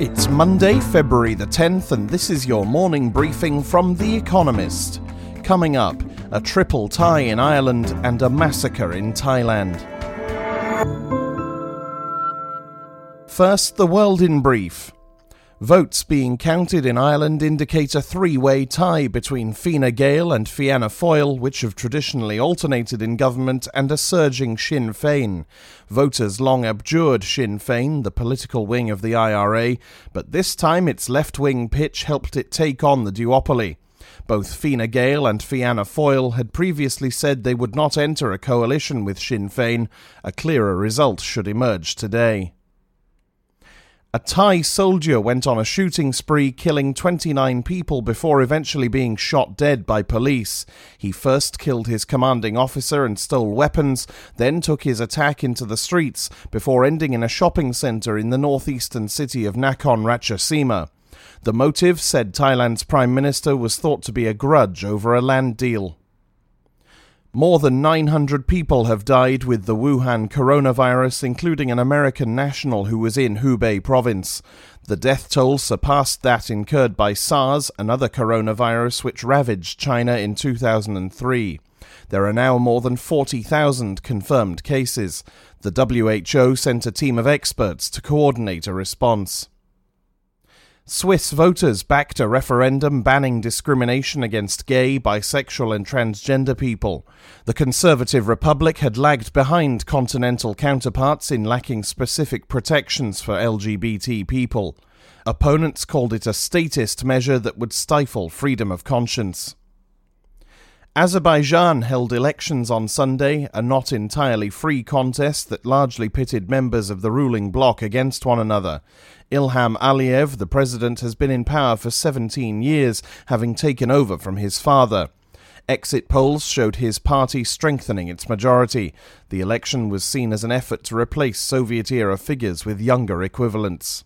It's Monday, February the 10th, and this is your morning briefing from The Economist. Coming up, a triple tie in Ireland and a massacre in Thailand. First, the world in brief. Votes being counted in Ireland indicate a three way tie between Fine Gael and Fianna Fáil, which have traditionally alternated in government, and a surging Sinn Féin. Voters long abjured Sinn Féin, the political wing of the IRA, but this time its left wing pitch helped it take on the duopoly. Both Fine Gael and Fianna Fáil had previously said they would not enter a coalition with Sinn Féin. A clearer result should emerge today. A Thai soldier went on a shooting spree, killing 29 people before eventually being shot dead by police. He first killed his commanding officer and stole weapons, then took his attack into the streets before ending in a shopping centre in the northeastern city of Nakhon Ratchasima. The motive, said Thailand's Prime Minister, was thought to be a grudge over a land deal. More than 900 people have died with the Wuhan coronavirus, including an American national who was in Hubei province. The death toll surpassed that incurred by SARS, another coronavirus which ravaged China in 2003. There are now more than 40,000 confirmed cases. The WHO sent a team of experts to coordinate a response. Swiss voters backed a referendum banning discrimination against gay, bisexual, and transgender people. The Conservative Republic had lagged behind continental counterparts in lacking specific protections for LGBT people. Opponents called it a statist measure that would stifle freedom of conscience. Azerbaijan held elections on Sunday, a not entirely free contest that largely pitted members of the ruling bloc against one another. Ilham Aliyev, the president, has been in power for 17 years, having taken over from his father. Exit polls showed his party strengthening its majority. The election was seen as an effort to replace Soviet era figures with younger equivalents.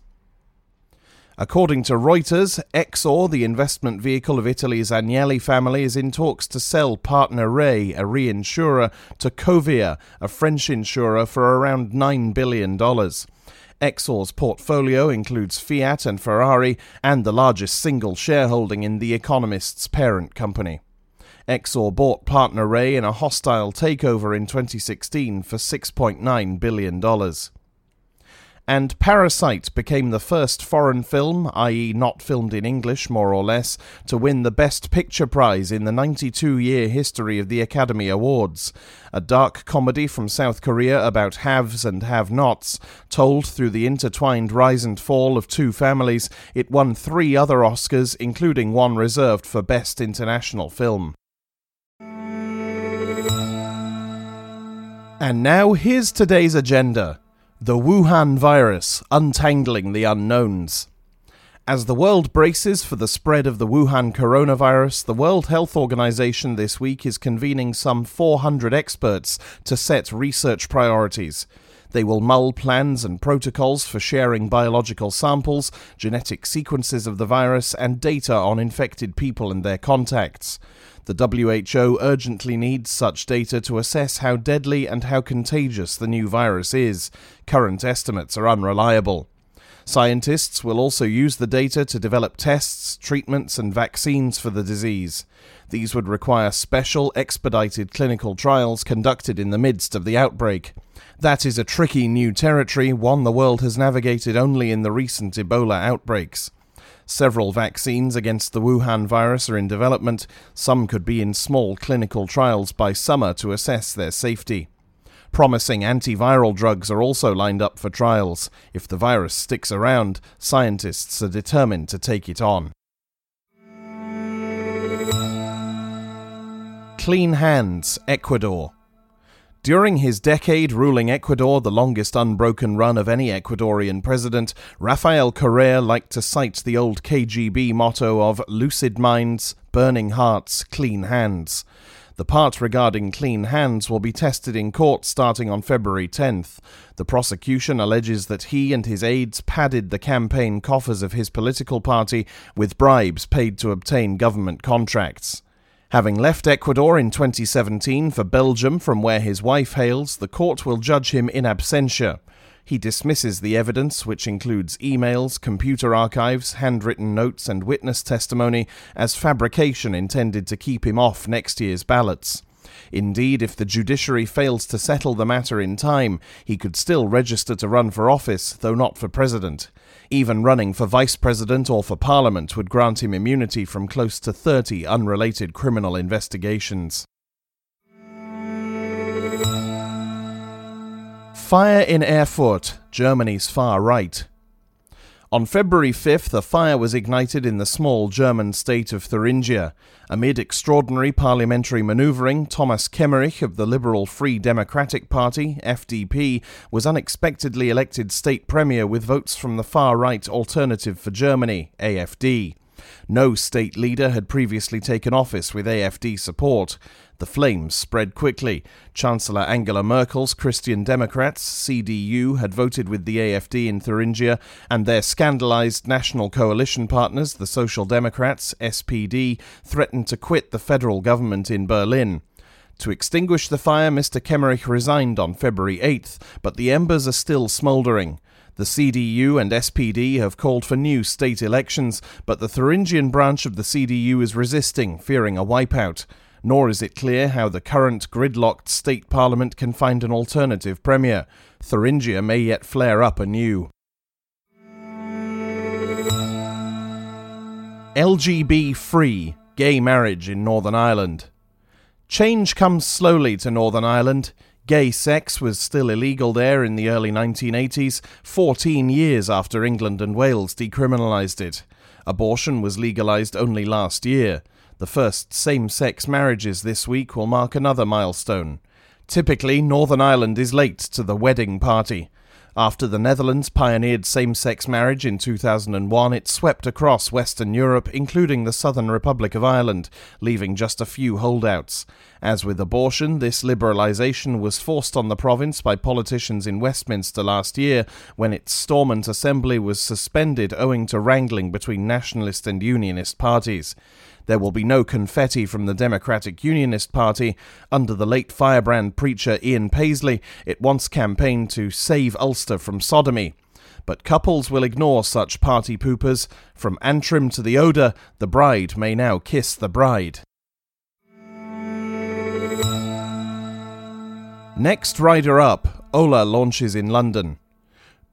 According to Reuters, Exor, the investment vehicle of Italy's Agnelli family, is in talks to sell PartnerRe, a reinsurer, to Covéa, a French insurer, for around $9 billion. Exor's portfolio includes Fiat and Ferrari and the largest single shareholding in The Economist's parent company. Exor bought PartnerRe in a hostile takeover in 2016 for $6.9 billion and Parasite became the first foreign film, i.e., not filmed in English more or less, to win the Best Picture prize in the 92 year history of the Academy Awards. A dark comedy from South Korea about haves and have nots, told through the intertwined rise and fall of two families, it won three other Oscars, including one reserved for Best International Film. And now here's today's agenda. The Wuhan virus untangling the unknowns. As the world braces for the spread of the Wuhan coronavirus, the World Health Organization this week is convening some 400 experts to set research priorities. They will mull plans and protocols for sharing biological samples, genetic sequences of the virus, and data on infected people and their contacts. The WHO urgently needs such data to assess how deadly and how contagious the new virus is. Current estimates are unreliable. Scientists will also use the data to develop tests, treatments, and vaccines for the disease. These would require special, expedited clinical trials conducted in the midst of the outbreak. That is a tricky new territory, one the world has navigated only in the recent Ebola outbreaks. Several vaccines against the Wuhan virus are in development. Some could be in small clinical trials by summer to assess their safety. Promising antiviral drugs are also lined up for trials. If the virus sticks around, scientists are determined to take it on. Clean Hands, Ecuador. During his decade ruling Ecuador, the longest unbroken run of any Ecuadorian president, Rafael Correa liked to cite the old KGB motto of lucid minds, burning hearts, clean hands. The part regarding clean hands will be tested in court starting on February 10th. The prosecution alleges that he and his aides padded the campaign coffers of his political party with bribes paid to obtain government contracts. Having left Ecuador in 2017 for Belgium, from where his wife hails, the court will judge him in absentia. He dismisses the evidence, which includes emails, computer archives, handwritten notes, and witness testimony, as fabrication intended to keep him off next year's ballots. Indeed, if the judiciary fails to settle the matter in time, he could still register to run for office, though not for president. Even running for vice president or for parliament would grant him immunity from close to 30 unrelated criminal investigations. Fire in Erfurt, Germany's far right. On February 5th, a fire was ignited in the small German state of Thuringia. Amid extraordinary parliamentary manoeuvring, Thomas Kemmerich of the Liberal Free Democratic Party, FDP, was unexpectedly elected state premier with votes from the far right Alternative for Germany, AFD. No state leader had previously taken office with AFD support. The flames spread quickly. Chancellor Angela Merkel's Christian Democrats, CDU, had voted with the AFD in Thuringia, and their scandalized national coalition partners, the Social Democrats, SPD, threatened to quit the federal government in Berlin. To extinguish the fire, Mr. Kemmerich resigned on February 8th, but the embers are still smouldering. The CDU and SPD have called for new state elections, but the Thuringian branch of the CDU is resisting, fearing a wipeout. Nor is it clear how the current gridlocked state parliament can find an alternative premier. Thuringia may yet flare up anew. LGB free gay marriage in Northern Ireland. Change comes slowly to Northern Ireland. Gay sex was still illegal there in the early 1980s, 14 years after England and Wales decriminalised it. Abortion was legalised only last year. The first same sex marriages this week will mark another milestone. Typically, Northern Ireland is late to the wedding party. After the Netherlands pioneered same sex marriage in 2001, it swept across Western Europe, including the Southern Republic of Ireland, leaving just a few holdouts. As with abortion, this liberalisation was forced on the province by politicians in Westminster last year when its Stormont Assembly was suspended owing to wrangling between nationalist and unionist parties. There will be no confetti from the Democratic Unionist Party. Under the late firebrand preacher Ian Paisley, it once campaigned to save Ulster from sodomy. But couples will ignore such party poopers. From Antrim to the Oder, the bride may now kiss the bride. Next rider up, Ola launches in London.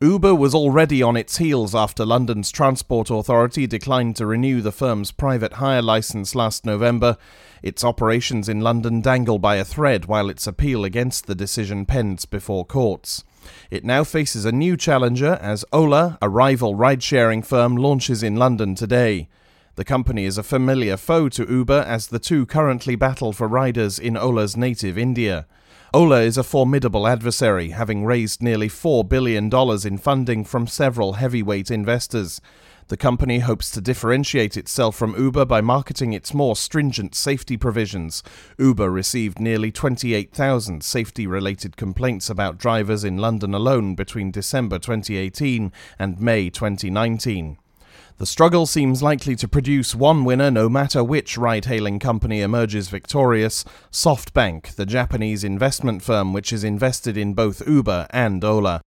Uber was already on its heels after London's Transport Authority declined to renew the firm's private hire licence last November. Its operations in London dangle by a thread while its appeal against the decision pends before courts. It now faces a new challenger as Ola, a rival ride sharing firm, launches in London today. The company is a familiar foe to Uber as the two currently battle for riders in Ola's native India. Ola is a formidable adversary, having raised nearly $4 billion in funding from several heavyweight investors. The company hopes to differentiate itself from Uber by marketing its more stringent safety provisions. Uber received nearly 28,000 safety related complaints about drivers in London alone between December 2018 and May 2019. The struggle seems likely to produce one winner no matter which ride hailing company emerges victorious SoftBank, the Japanese investment firm which is invested in both Uber and Ola.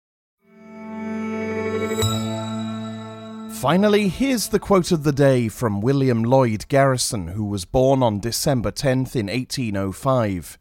Finally, here's the quote of the day from William Lloyd Garrison, who was born on December 10th in 1805.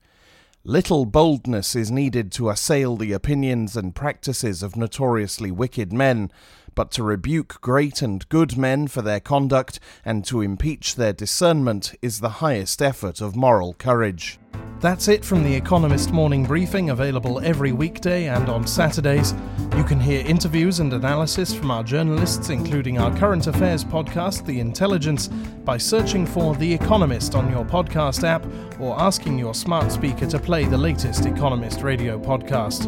Little boldness is needed to assail the opinions and practices of notoriously wicked men, but to rebuke great and good men for their conduct and to impeach their discernment is the highest effort of moral courage. That's it from the Economist Morning Briefing, available every weekday and on Saturdays. You can hear interviews and analysis from our journalists, including our current affairs podcast, The Intelligence, by searching for The Economist on your podcast app or asking your smart speaker to play the latest Economist radio podcast.